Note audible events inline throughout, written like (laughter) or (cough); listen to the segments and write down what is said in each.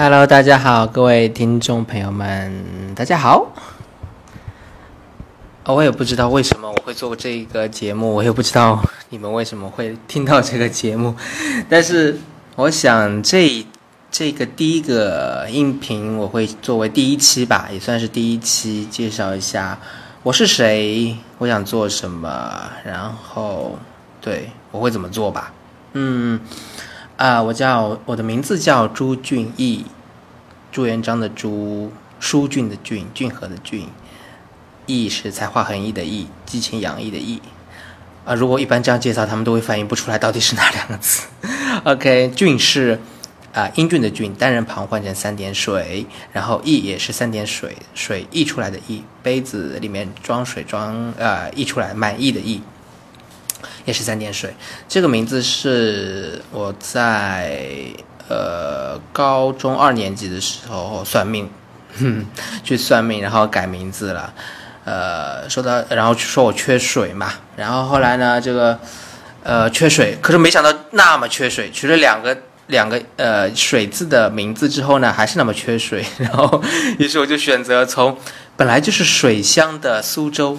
Hello，大家好，各位听众朋友们，大家好。我也不知道为什么我会做这个节目，我也不知道你们为什么会听到这个节目，(laughs) 但是我想这这个第一个音频我会作为第一期吧，也算是第一期，介绍一下我是谁，我想做什么，然后对我会怎么做吧。嗯，啊，我叫我的名字叫朱俊义，朱元璋的朱，舒俊的俊，俊和的俊，义是才华横溢的义，激情洋溢的溢。啊，如果一般这样介绍，他们都会反应不出来到底是哪两个字。OK，俊是啊、英俊的俊，单人旁换成三点水，然后溢也是三点水，水溢出来的溢，杯子里面装水装呃溢出来满意的溢。也是三点水。这个名字是我在呃高中二年级的时候算命，哼，去算命，然后改名字了。呃，说到，然后说我缺水嘛，然后后来呢，这个呃缺水，可是没想到那么缺水，取了两个两个呃水字的名字之后呢，还是那么缺水，然后 (laughs) 于是我就选择从本来就是水乡的苏州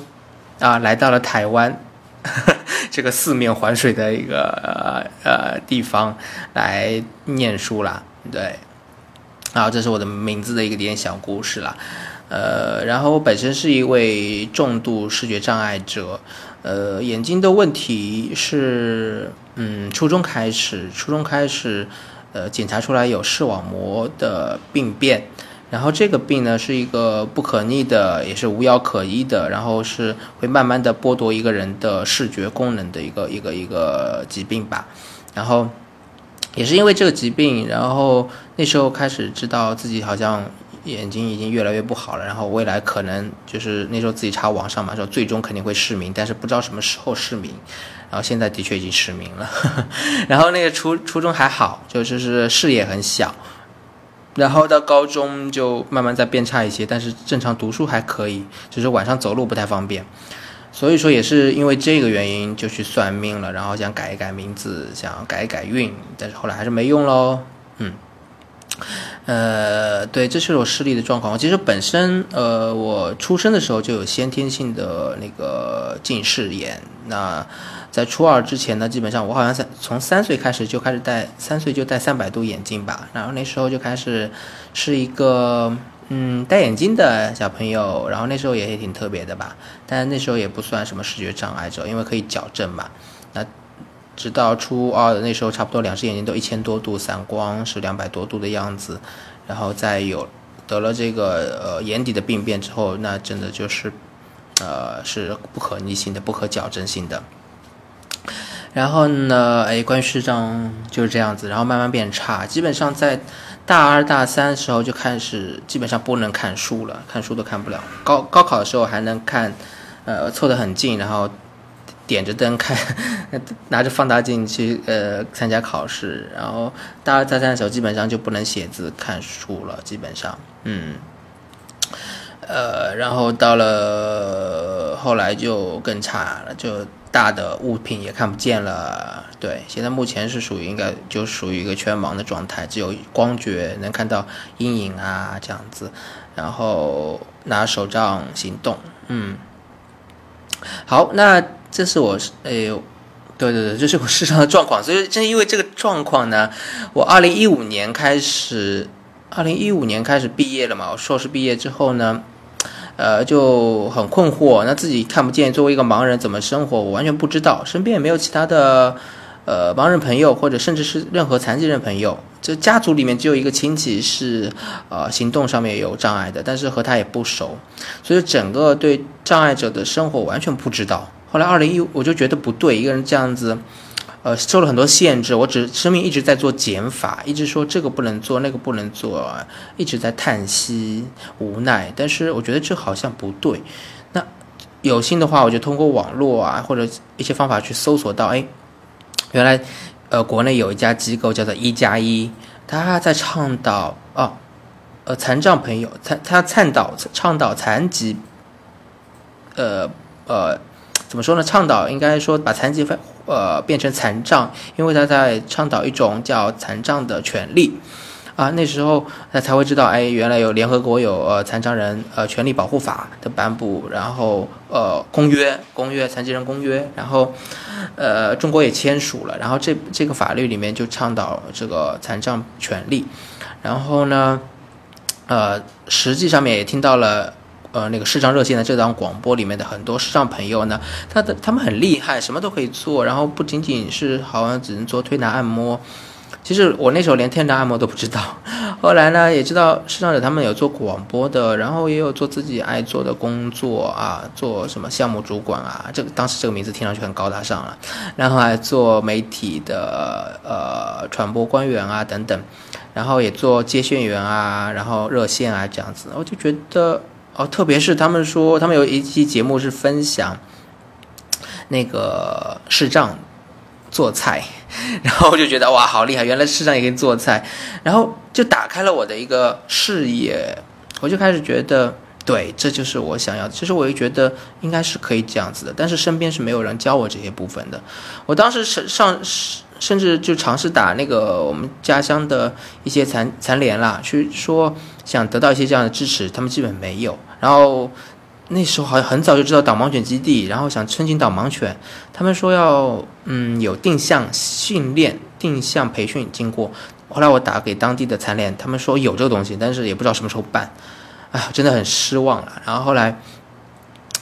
啊，来到了台湾。(laughs) 这个四面环水的一个呃地方来念书啦，对，然后这是我的名字的一个点小故事啦，呃，然后我本身是一位重度视觉障碍者，呃，眼睛的问题是，嗯，初中开始，初中开始，呃，检查出来有视网膜的病变。然后这个病呢是一个不可逆的，也是无药可医的，然后是会慢慢的剥夺一个人的视觉功能的一个一个一个疾病吧。然后也是因为这个疾病，然后那时候开始知道自己好像眼睛已经越来越不好了，然后未来可能就是那时候自己查网上嘛，说最终肯定会失明，但是不知道什么时候失明。然后现在的确已经失明了，(laughs) 然后那个初初中还好，就就是视野很小。然后到高中就慢慢在变差一些，但是正常读书还可以，只是晚上走路不太方便。所以说也是因为这个原因就去算命了，然后想改一改名字，想改一改运，但是后来还是没用喽。嗯，呃，对，这是我视力的状况。其实本身呃，我出生的时候就有先天性的那个近视眼，那。在初二之前呢，基本上我好像三从三岁开始就开始戴，三岁就戴三百度眼镜吧。然后那时候就开始是一个嗯戴眼镜的小朋友，然后那时候也也挺特别的吧。但那时候也不算什么视觉障碍者，因为可以矫正嘛。那直到初二的那时候，差不多两只眼睛都一千多度，散光是两百多度的样子。然后再有得了这个呃眼底的病变之后，那真的就是呃是不可逆性的、不可矫正性的。然后呢，哎，关于视障就是这样子，然后慢慢变差，基本上在大二大三的时候就开始，基本上不能看书了，看书都看不了。高高考的时候还能看，呃，凑得很近，然后点着灯看，(laughs) 拿着放大镜去呃参加考试。然后大二大三的时候，基本上就不能写字看书了，基本上，嗯。呃，然后到了后来就更差了，就大的物品也看不见了。对，现在目前是属于应该就属于一个全盲的状态，只有光觉能看到阴影啊这样子，然后拿手杖行动。嗯，好，那这是我哎呦，对对对，这是我身上的状况。所以正因为这个状况呢，我二零一五年开始，二零一五年开始毕业了嘛，我硕士毕业之后呢。呃，就很困惑，那自己看不见，作为一个盲人怎么生活？我完全不知道，身边也没有其他的，呃，盲人朋友，或者甚至是任何残疾人朋友。这家族里面只有一个亲戚是，呃，行动上面有障碍的，但是和他也不熟，所以整个对障碍者的生活完全不知道。后来二零一，我就觉得不对，一个人这样子。呃，受了很多限制，我只生命一直在做减法，一直说这个不能做，那个不能做，一直在叹息无奈。但是我觉得这好像不对。那有心的话，我就通过网络啊或者一些方法去搜索到，哎，原来呃国内有一家机构叫做一加一，他在倡导啊，呃残障朋友，他他倡导倡导残疾，呃呃。怎么说呢？倡导应该说把残疾分呃变成残障，因为他在倡导一种叫残障的权利，啊，那时候他才会知道，哎，原来有联合国有呃残障人呃权利保护法的颁布，然后呃公约公约残疾人公约，然后呃中国也签署了，然后这这个法律里面就倡导这个残障权利，然后呢，呃实际上面也听到了。呃，那个视障热线的这档广播里面的很多视障朋友呢，他的他们很厉害，什么都可以做，然后不仅仅是好像只能做推拿按摩，其实我那时候连推拿按摩都不知道，后来呢也知道视障者他们有做广播的，然后也有做自己爱做的工作啊，做什么项目主管啊，这个当时这个名字听上去很高大上了，然后还做媒体的呃传播官员啊等等，然后也做接线员啊，然后热线啊这样子，我就觉得。哦，特别是他们说，他们有一期节目是分享那个视障做菜，(laughs) 然后我就觉得哇，好厉害！原来视障也可以做菜，然后就打开了我的一个视野，我就开始觉得，对，这就是我想要。其实我也觉得应该是可以这样子的，但是身边是没有人教我这些部分的。我当时是上是甚至就尝试打那个我们家乡的一些残残联啦，去说想得到一些这样的支持，他们基本没有。然后那时候好像很早就知道导盲犬基地，然后想申请导盲犬，他们说要嗯有定向训练、定向培训经过。后来我打给当地的残联，他们说有这个东西，但是也不知道什么时候办。哎，真的很失望了。然后后来，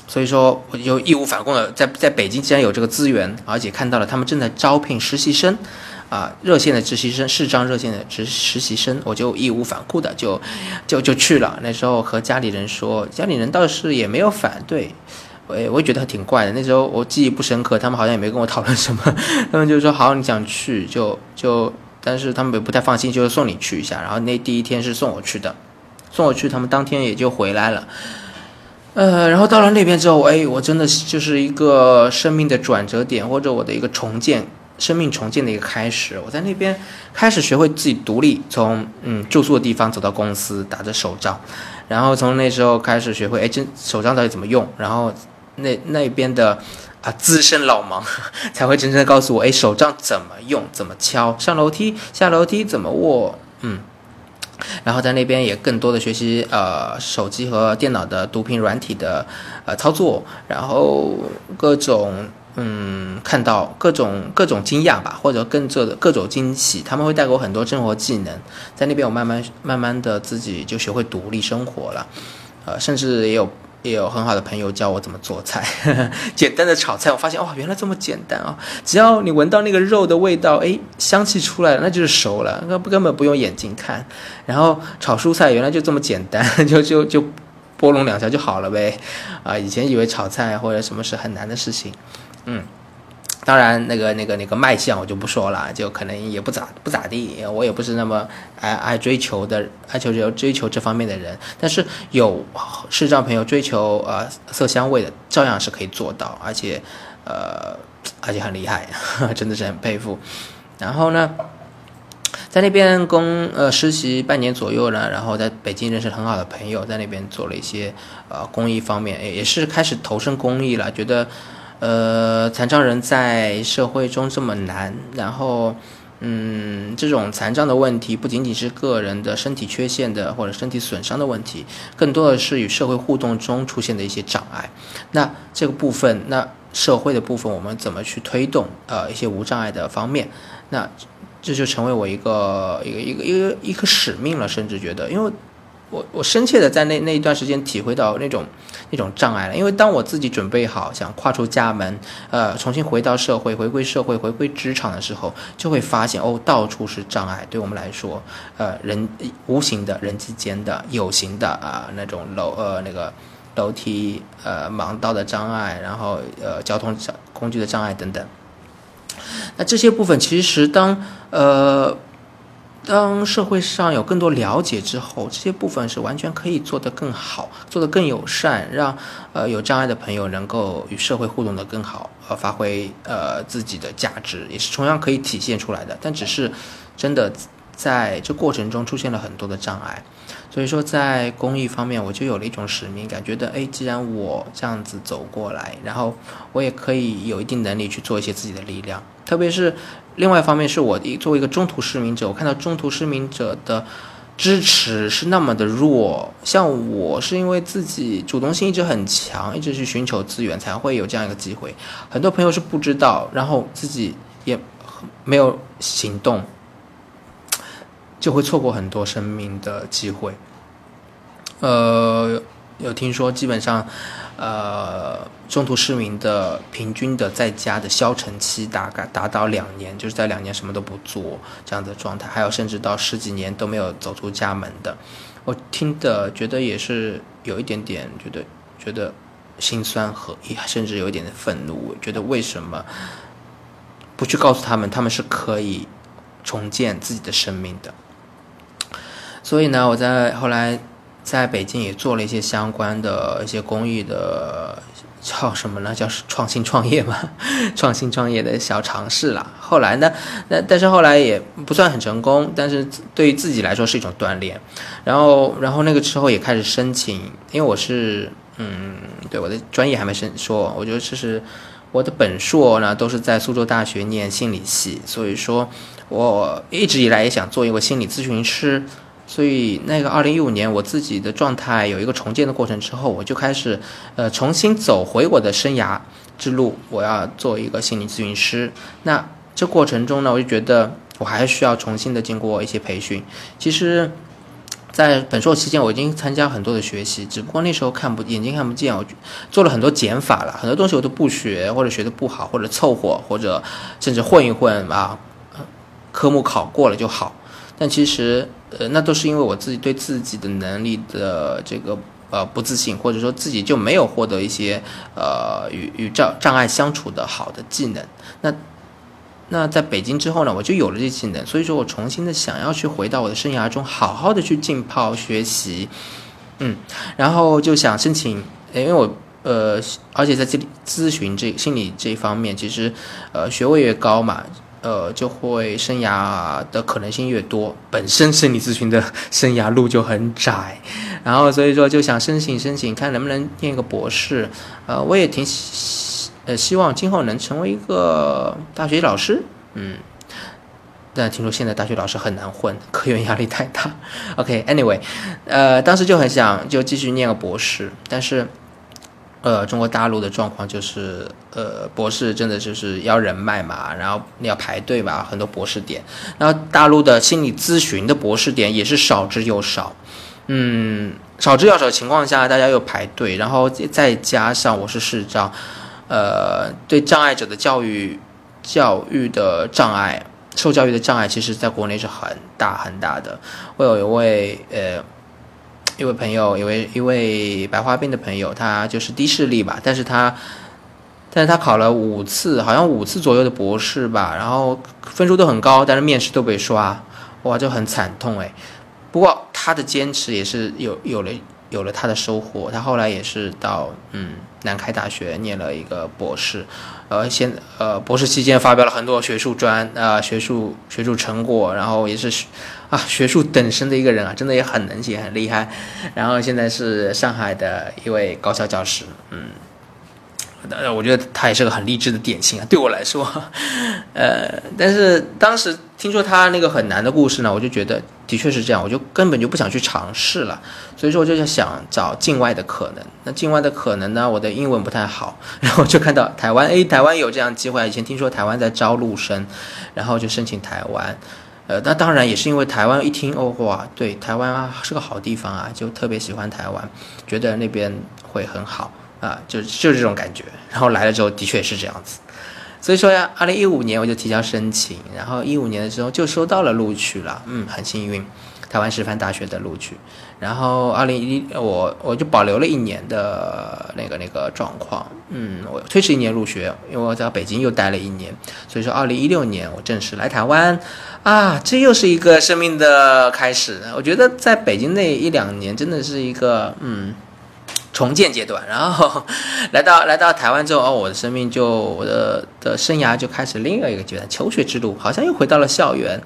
所以说我就义无反顾的在在北京，既然有这个资源，而且看到了他们正在招聘实习生。啊，热线的实习生，视障热线的实实习生，我就义无反顾的就，就就去了。那时候和家里人说，家里人倒是也没有反对，我我也觉得挺怪的。那时候我记忆不深刻，他们好像也没跟我讨论什么，(laughs) 他们就说好，你想去就就，但是他们也不太放心，就送你去一下。然后那第一天是送我去的，送我去，他们当天也就回来了。呃，然后到了那边之后，哎，我真的就是一个生命的转折点，或者我的一个重建。生命重建的一个开始，我在那边开始学会自己独立，从嗯住宿的地方走到公司，打着手杖，然后从那时候开始学会，哎，这手杖到底怎么用？然后那那边的啊资深老盲 (laughs) 才会真正的告诉我，哎，手杖怎么用，怎么敲，上楼梯下楼梯怎么握，嗯，然后在那边也更多的学习呃手机和电脑的读屏软体的呃操作，然后各种。嗯，看到各种各种惊讶吧，或者更这的各种惊喜，他们会带给我很多生活技能。在那边，我慢慢慢慢的自己就学会独立生活了，呃，甚至也有也有很好的朋友教我怎么做菜，(laughs) 简单的炒菜，我发现哇，原来这么简单啊！只要你闻到那个肉的味道，哎，香气出来了，那就是熟了，那不根本不用眼睛看。然后炒蔬菜，原来就这么简单，(laughs) 就就就拨弄两下就好了呗。啊，以前以为炒菜或者什么是很难的事情。嗯，当然，那个、那个、那个卖相我就不说了，就可能也不咋不咋地。我也不是那么爱爱追求的，爱求追追求这方面的人。但是有视障朋友追求呃色香味的，照样是可以做到，而且呃而且很厉害，(laughs) 真的是很佩服。然后呢，在那边工呃实习半年左右了，然后在北京认识很好的朋友，在那边做了一些呃公益方面，也也是开始投身公益了，觉得。呃，残障人在社会中这么难，然后，嗯，这种残障的问题不仅仅是个人的身体缺陷的或者身体损伤的问题，更多的是与社会互动中出现的一些障碍。那这个部分，那社会的部分，我们怎么去推动？呃，一些无障碍的方面，那这就成为我一个一个一个一个一个使命了，甚至觉得，因为。我我深切的在那那一段时间体会到那种那种障碍了，因为当我自己准备好想跨出家门，呃，重新回到社会，回归社会，回归职场的时候，就会发现哦，到处是障碍。对我们来说，呃，人无形的人际间的，有形的啊，那种楼呃那个楼梯呃盲道的障碍，然后呃交通工具的障碍等等。那这些部分其实当呃。当社会上有更多了解之后，这些部分是完全可以做得更好，做得更友善，让呃有障碍的朋友能够与社会互动得更好，呃，发挥呃自己的价值，也是同样可以体现出来的。但只是真的在这过程中出现了很多的障碍，所以说在公益方面，我就有了一种使命感，觉得哎，既然我这样子走过来，然后我也可以有一定能力去做一些自己的力量。特别是另外一方面，是我作为一个中途失明者，我看到中途失明者的支持是那么的弱。像我是因为自己主动性一直很强，一直去寻求资源，才会有这样一个机会。很多朋友是不知道，然后自己也没有行动。就会错过很多生命的机会。呃，有听说，基本上，呃，中途失明的平均的在家的消沉期大概达到两年，就是在两年什么都不做这样的状态，还有甚至到十几年都没有走出家门的。我听的觉得也是有一点点觉得觉得心酸和甚至有一点的愤怒，觉得为什么不去告诉他们，他们是可以重建自己的生命的。所以呢，我在后来在北京也做了一些相关的一些公益的，叫什么呢？叫创新创业嘛，(laughs) 创新创业的小尝试啦。后来呢，那但是后来也不算很成功，但是对于自己来说是一种锻炼。然后，然后那个时候也开始申请，因为我是嗯，对我的专业还没申说，我觉得这是我的本硕呢，都是在苏州大学念心理系，所以说我一直以来也想做一个心理咨询师。所以，那个二零一五年，我自己的状态有一个重建的过程之后，我就开始，呃，重新走回我的生涯之路。我要做一个心理咨询师。那这过程中呢，我就觉得我还需要重新的经过一些培训。其实，在本硕期间，我已经参加很多的学习，只不过那时候看不眼睛看不见，我做了很多减法了，很多东西我都不学，或者学的不好，或者凑合，或者甚至混一混啊，科目考过了就好。但其实。呃，那都是因为我自己对自己的能力的这个呃不自信，或者说自己就没有获得一些呃与与障障碍相处的好的技能。那那在北京之后呢，我就有了这技能，所以说我重新的想要去回到我的生涯中，好好的去浸泡学习，嗯，然后就想申请，因为我呃，而且在这里咨询这心理这一方面，其实呃学位越高嘛。呃，就会生涯的可能性越多，本身心理咨询的生涯路就很窄，然后所以说就想申请申请，看能不能念一个博士。呃，我也挺希呃希望今后能成为一个大学老师，嗯，但听说现在大学老师很难混，科研压力太大。OK，Anyway，呃，当时就很想就继续念个博士，但是。呃，中国大陆的状况就是，呃，博士真的就是要人脉嘛，然后你要排队吧，很多博士点，然后大陆的心理咨询的博士点也是少之又少，嗯，少之又少的情况下，大家又排队，然后再加上我是视障，呃，对障碍者的教育教育的障碍，受教育的障碍，其实在国内是很大很大的。我有一位呃。一位朋友，一位一位白化病的朋友，他就是低视力吧，但是他，但是他考了五次，好像五次左右的博士吧，然后分数都很高，但是面试都被刷，哇，就很惨痛哎。不过他的坚持也是有有了有了他的收获，他后来也是到嗯南开大学念了一个博士，呃，现呃博士期间发表了很多学术专啊学术学术成果，然后也是。啊，学术等身的一个人啊，真的也很能写，很厉害。然后现在是上海的一位高校教师，嗯，我觉得他也是个很励志的典型啊。对我来说，呃，但是当时听说他那个很难的故事呢，我就觉得的确是这样，我就根本就不想去尝试了。所以说，我就在想找境外的可能。那境外的可能呢，我的英文不太好，然后就看到台湾，诶，台湾有这样机会。以前听说台湾在招录生，然后就申请台湾。呃，那当然也是因为台湾一听哦哇，对，台湾啊是个好地方啊，就特别喜欢台湾，觉得那边会很好啊，就就是这种感觉。然后来了之后，的确是这样子。所以说呀，二零一五年我就提交申请，然后一五年的时候就收到了录取了，嗯，很幸运。台湾师范大学的录取，然后二零一我我就保留了一年的那个那个状况，嗯，我推迟一年入学，因为我在北京又待了一年，所以说二零一六年我正式来台湾，啊，这又是一个生命的开始。我觉得在北京那一两年真的是一个嗯重建阶段，然后 (laughs) 来到来到台湾之后，哦，我的生命就我的的生涯就开始另外一个阶段，求学之路好像又回到了校园。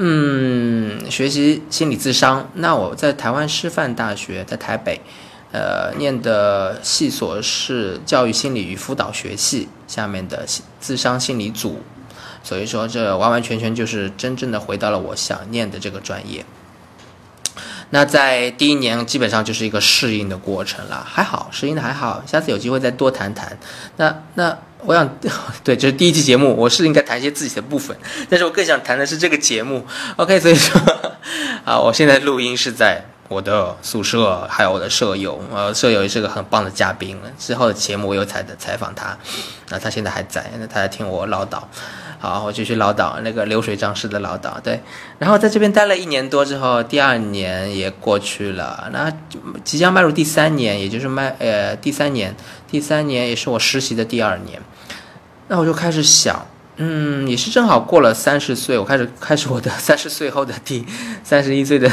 嗯，学习心理智商。那我在台湾师范大学，在台北，呃，念的系所是教育心理与辅导学系下面的智商心理组，所以说这完完全全就是真正的回到了我想念的这个专业。那在第一年基本上就是一个适应的过程了，还好，适应的还好，下次有机会再多谈谈。那那我想，(laughs) 对，这是第一期节目，我是应该谈一些自己的部分，但是我更想谈的是这个节目。OK，所以说，啊，我现在录音是在我的宿舍，还有我的舍友，呃，舍友也是个很棒的嘉宾，之后的节目我有采的采访他，那他现在还在，那他在听我唠叨。好，我继续唠叨那个流水账式的唠叨。对，然后在这边待了一年多之后，第二年也过去了，那即将迈入第三年，也就是迈呃第三年，第三年也是我实习的第二年。那我就开始想，嗯，也是正好过了三十岁，我开始开始我的 (laughs) 三十岁后的第三十一岁的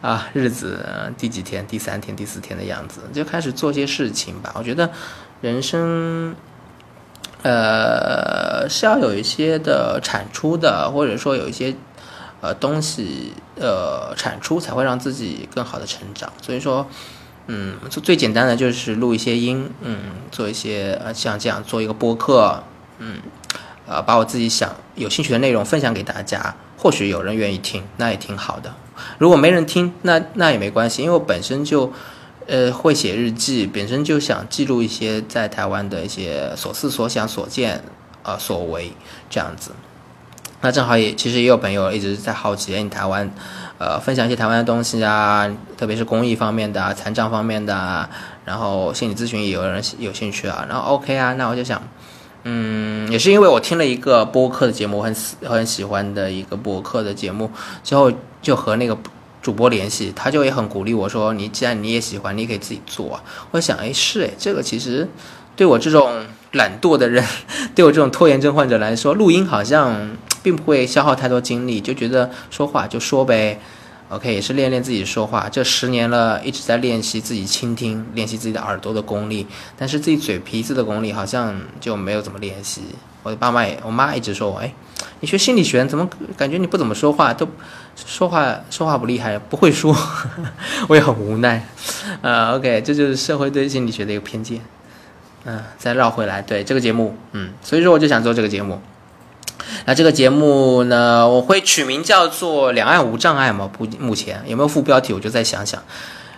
啊日子，第几天？第三天、第四天的样子，就开始做些事情吧。我觉得人生。呃，是要有一些的产出的，或者说有一些呃东西呃产出，才会让自己更好的成长。所以说，嗯，最最简单的就是录一些音，嗯，做一些呃像这样做一个播客，嗯，呃，把我自己想有兴趣的内容分享给大家，或许有人愿意听，那也挺好的。如果没人听，那那也没关系，因为我本身就。呃，会写日记，本身就想记录一些在台湾的一些所思所想所见，啊，所为这样子。那正好也其实也有朋友一直在好奇，你台湾，呃，分享一些台湾的东西啊，特别是公益方面的、残障方面的，然后心理咨询也有人有兴趣啊。然后 OK 啊，那我就想，嗯，也是因为我听了一个播客的节目，很很喜欢的一个播客的节目，之后就和那个。主播联系，他就也很鼓励我说：“你既然你也喜欢，你可以自己做啊。”我想，哎，是哎，这个其实对我这种懒惰的人，对我这种拖延症患者来说，录音好像并不会消耗太多精力，就觉得说话就说呗。OK，也是练练自己说话。这十年了，一直在练习自己倾听，练习自己的耳朵的功力，但是自己嘴皮子的功力好像就没有怎么练习。我的爸妈也，我妈一直说我，哎。你学心理学怎么感觉你不怎么说话，都说话说话不厉害，不会说，(laughs) 我也很无奈。呃，OK，这就是社会对心理学的一个偏见。嗯，再绕回来，对这个节目，嗯，所以说我就想做这个节目。那这个节目呢，我会取名叫做“两岸无障碍”嘛？不，目前有没有副标题？我就再想想，“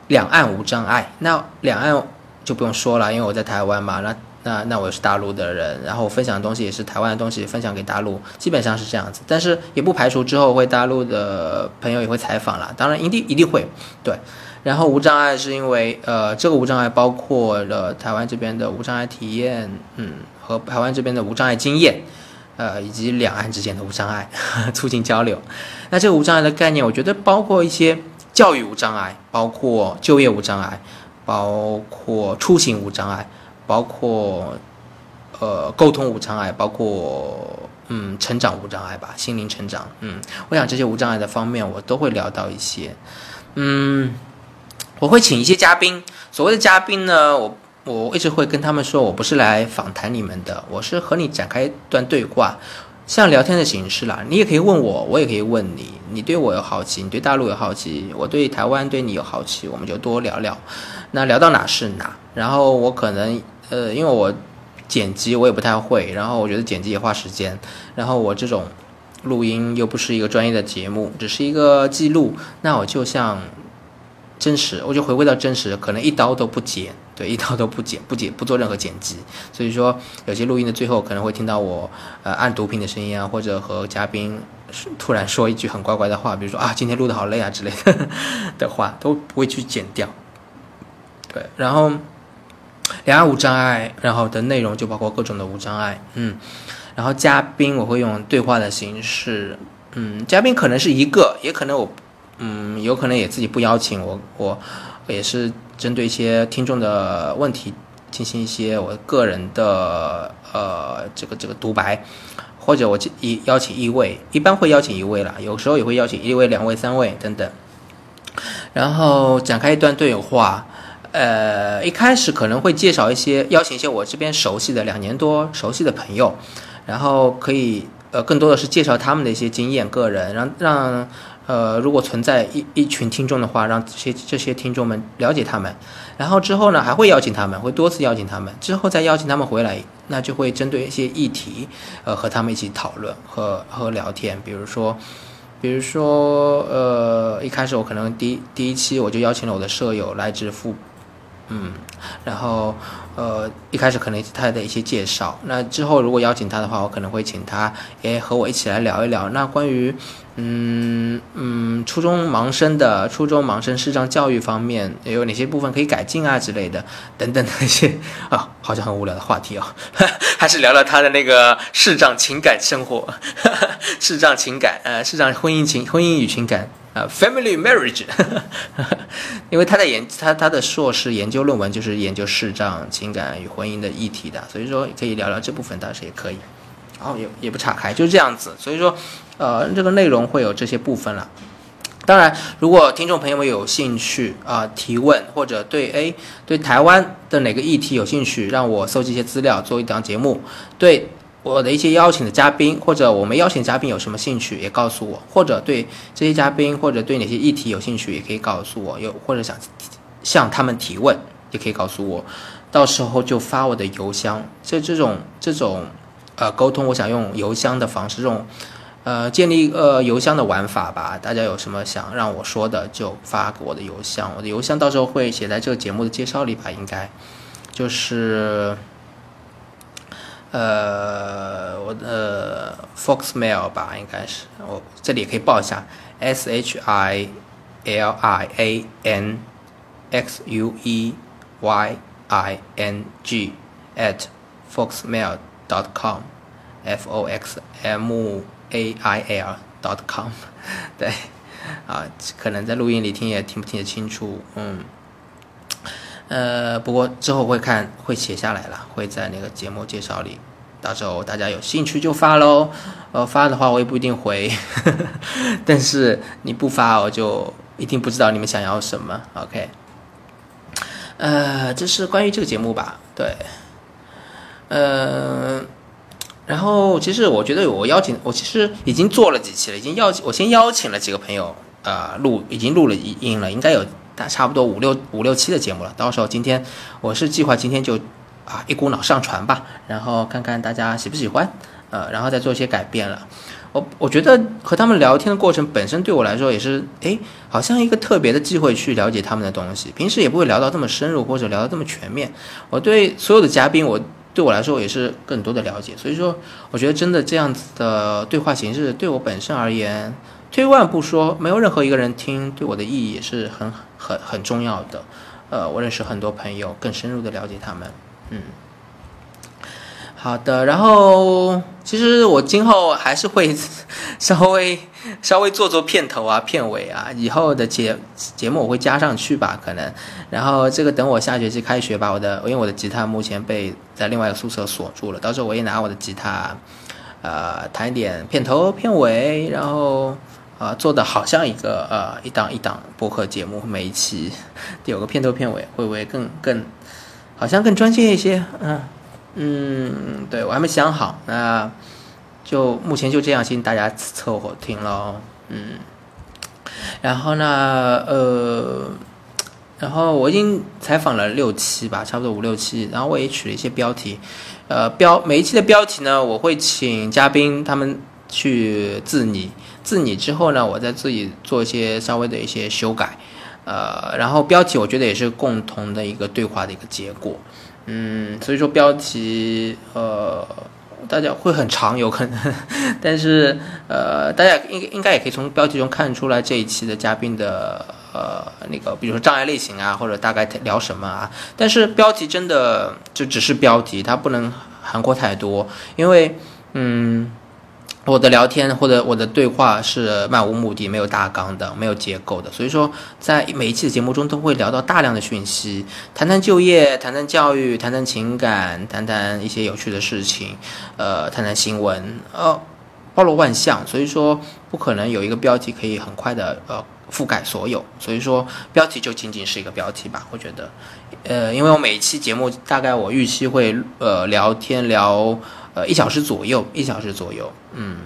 两岸无障碍”。那两岸就不用说了，因为我在台湾嘛。那那那我是大陆的人，然后我分享的东西也是台湾的东西，分享给大陆，基本上是这样子。但是也不排除之后会大陆的朋友也会采访了，当然一定一定会对。然后无障碍是因为呃，这个无障碍包括了台湾这边的无障碍体验，嗯，和台湾这边的无障碍经验，呃，以及两岸之间的无障碍 (laughs) 促进交流。那这个无障碍的概念，我觉得包括一些教育无障碍，包括就业无障碍，包括出行无障碍。包括，呃，沟通无障碍，包括嗯，成长无障碍吧，心灵成长，嗯，我想这些无障碍的方面，我都会聊到一些，嗯，我会请一些嘉宾，所谓的嘉宾呢，我我一直会跟他们说，我不是来访谈你们的，我是和你展开一段对话，像聊天的形式啦，你也可以问我，我也可以问你，你对我有好奇，你对大陆有好奇，我对台湾对你有好奇，我们就多聊聊，那聊到哪是哪，然后我可能。呃，因为我剪辑我也不太会，然后我觉得剪辑也花时间，然后我这种录音又不是一个专业的节目，只是一个记录，那我就像真实，我就回归到真实，可能一刀都不剪，对，一刀都不剪，不剪，不做任何剪辑，所以说有些录音的最后可能会听到我呃按毒品的声音啊，或者和嘉宾突然说一句很乖乖的话，比如说啊今天录的好累啊之类的 (laughs) 的话，都不会去剪掉，对，然后。两岸无障碍，然后的内容就包括各种的无障碍，嗯，然后嘉宾我会用对话的形式，嗯，嘉宾可能是一个，也可能我，嗯，有可能也自己不邀请我，我也是针对一些听众的问题进行一些我个人的呃这个这个独白，或者我一邀请一位，一般会邀请一位啦，有时候也会邀请一位、两位、三位等等，然后展开一段对话。呃，一开始可能会介绍一些，邀请一些我这边熟悉的两年多熟悉的朋友，然后可以呃更多的是介绍他们的一些经验、个人，让让呃如果存在一一群听众的话，让这些这些听众们了解他们。然后之后呢，还会邀请他们，会多次邀请他们，之后再邀请他们回来，那就会针对一些议题，呃，和他们一起讨论和和聊天。比如说，比如说，呃，一开始我可能第第一期我就邀请了我的舍友来自富，嗯，然后呃，一开始可能他的一些介绍，那之后如果邀请他的话，我可能会请他也和我一起来聊一聊，那关于。嗯嗯，初中盲生的初中盲生视障教育方面有哪些部分可以改进啊之类的等等那些 (laughs) 啊，好像很无聊的话题哦，(laughs) 还是聊聊他的那个视障情感生活，(laughs) 视障情感呃视障婚姻情婚姻与情感。啊 family marriage，(laughs) 因为他的研他他的硕士研究论文就是研究视障情感与婚姻的议题的，所以说可以聊聊这部分，倒是也可以。然后也也不岔开，就是这样子。所以说，呃，这个内容会有这些部分了。当然，如果听众朋友们有兴趣啊，提问或者对哎对台湾的哪个议题有兴趣，让我搜集一些资料做一档节目。对我的一些邀请的嘉宾或者我们邀请嘉宾有什么兴趣，也告诉我。或者对这些嘉宾或者对哪些议题有兴趣，也可以告诉我。有或者想向他们提问，也可以告诉我。到时候就发我的邮箱。这这种这种。呃，沟通，我想用邮箱的方式，这种，呃，建立一个邮箱的玩法吧。大家有什么想让我说的，就发给我的邮箱。我的邮箱到时候会写在这个节目的介绍里吧，应该，就是，呃，我的 Foxmail 吧，应该是。我这里也可以报一下，S H I L I A N X U E Y I N G at Foxmail。dot com，f o x m a i l dot com，对，啊，可能在录音里听也听不听得清楚，嗯，呃，不过之后会看会写下来了，会在那个节目介绍里，到时候大家有兴趣就发喽，呃，发的话我也不一定回，(laughs) 但是你不发我就一定不知道你们想要什么，OK，呃，这是关于这个节目吧，对。呃，然后其实我觉得我邀请我其实已经做了几期了，已经邀我先邀请了几个朋友，呃，录已经录了音了，应该有大差不多五六五六期的节目了。到时候今天我是计划今天就啊一股脑上传吧，然后看看大家喜不喜欢，呃，然后再做一些改变了。我我觉得和他们聊天的过程本身对我来说也是，哎，好像一个特别的机会去了解他们的东西。平时也不会聊到这么深入或者聊到这么全面。我对所有的嘉宾我。对我来说也是更多的了解，所以说我觉得真的这样子的对话形式对我本身而言，退一万步说，没有任何一个人听对我的意义也是很很很重要的。呃，我认识很多朋友，更深入的了解他们，嗯。好的，然后其实我今后还是会稍微稍微做做片头啊、片尾啊，以后的节节目我会加上去吧，可能。然后这个等我下学期开学吧，我的因为我的吉他目前被在另外一个宿舍锁住了，到时候我也拿我的吉他，呃，弹一点片头、片尾，然后啊，做的好像一个呃一档一档播客节目，每一期有个片头片尾，会不会更更好像更专业一些？嗯。嗯，对我还没想好，那就目前就这样，先大家凑合听喽。嗯，然后呢，呃，然后我已经采访了六期吧，差不多五六期，然后我也取了一些标题，呃，标每一期的标题呢，我会请嘉宾他们去自拟，自拟之后呢，我再自己做一些稍微的一些修改，呃，然后标题我觉得也是共同的一个对话的一个结果。嗯，所以说标题，呃，大家会很长，有可能，(laughs) 但是，呃，大家应应该也可以从标题中看出来这一期的嘉宾的，呃，那个，比如说障碍类型啊，或者大概聊什么啊。但是标题真的就只是标题，它不能涵括太多，因为，嗯。我的聊天或者我的对话是漫无目的、没有大纲的、没有结构的，所以说在每一期的节目中都会聊到大量的讯息，谈谈就业、谈谈教育、谈谈情感、谈谈一些有趣的事情，呃，谈谈新闻，呃，包罗万象，所以说不可能有一个标题可以很快的呃覆盖所有，所以说标题就仅仅是一个标题吧，我觉得，呃，因为我每一期节目大概我预期会呃聊天聊。呃一小时左右，一小时左右，嗯，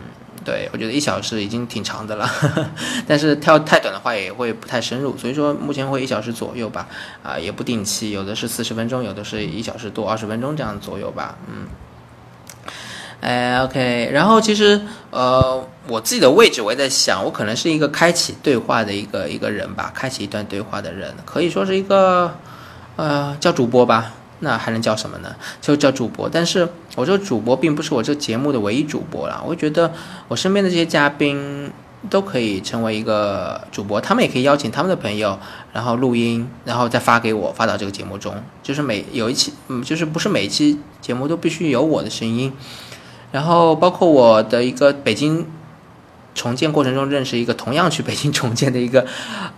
对我觉得一小时已经挺长的了，(laughs) 但是跳太短的话也会不太深入，所以说目前会一小时左右吧，啊也不定期，有的是四十分钟，有的是一小时多二十分钟这样左右吧，嗯。哎，OK，然后其实，呃，我自己的位置，我也在想，我可能是一个开启对话的一个一个人吧，开启一段对话的人，可以说是一个，呃，叫主播吧，那还能叫什么呢？就叫主播。但是我这个主播并不是我这个节目的唯一主播了，我觉得我身边的这些嘉宾都可以成为一个主播，他们也可以邀请他们的朋友，然后录音，然后再发给我，发到这个节目中，就是每有一期，嗯，就是不是每一期节目都必须有我的声音。然后包括我的一个北京重建过程中认识一个同样去北京重建的一个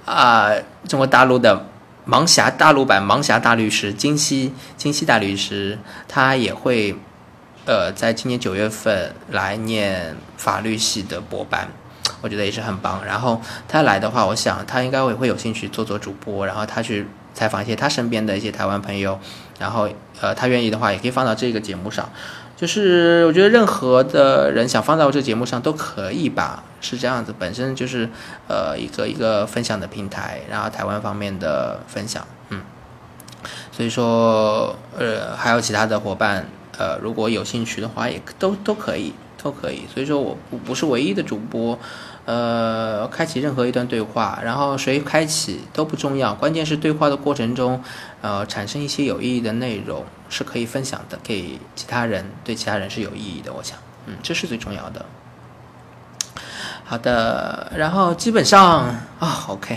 啊中国大陆的盲侠大陆版盲侠大律师金熙金熙大律师，他也会呃在今年九月份来念法律系的博班，我觉得也是很棒。然后他来的话，我想他应该会会有兴趣做做主播，然后他去采访一些他身边的一些台湾朋友，然后呃他愿意的话也可以放到这个节目上。就是我觉得任何的人想放在我这节目上都可以吧，是这样子，本身就是呃一个一个分享的平台，然后台湾方面的分享，嗯，所以说呃还有其他的伙伴，呃如果有兴趣的话也都都可以都可以，所以说我不不是唯一的主播。呃，开启任何一段对话，然后谁开启都不重要，关键是对话的过程中，呃，产生一些有意义的内容是可以分享的，给其他人，对其他人是有意义的。我想，嗯，这是最重要的。好的，然后基本上啊，OK，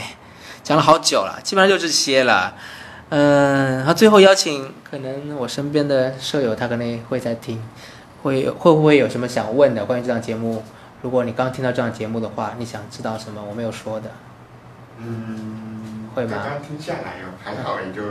讲了好久了，基本上就这些了。嗯，然后最后邀请，可能我身边的舍友他可能会在听，会会不会有什么想问的关于这档节目？如果你刚听到这档节目的话，你想知道什么？我没有说的。嗯，会吗？刚刚听下来哦，还好，也就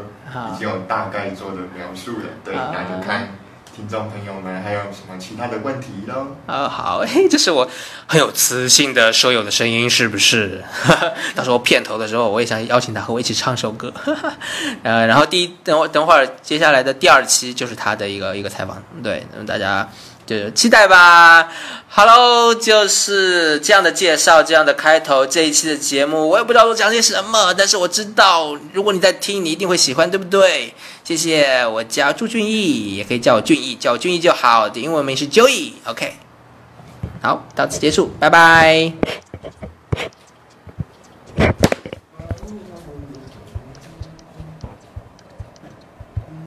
已经有大概做的描述了。对，那就看听众朋友们还有什么其他的问题喽。啊，好，嘿，这是我很有磁性的说友的声音，是不是？(laughs) 到时候片头的时候，我也想邀请他和我一起唱首歌。(laughs) 呃，然后第一，等会等会儿，接下来的第二期就是他的一个一个采访。对，那么大家。就期待吧。Hello 就是这样的介绍这样的开头这一期的节目我也不知道都讲些什么但是我知道如果你在听你一定会喜欢对不对？谢谢我叫朱俊毅也可以叫我俊毅叫我俊毅就好的英文名是 joey ok 好到此结束拜拜。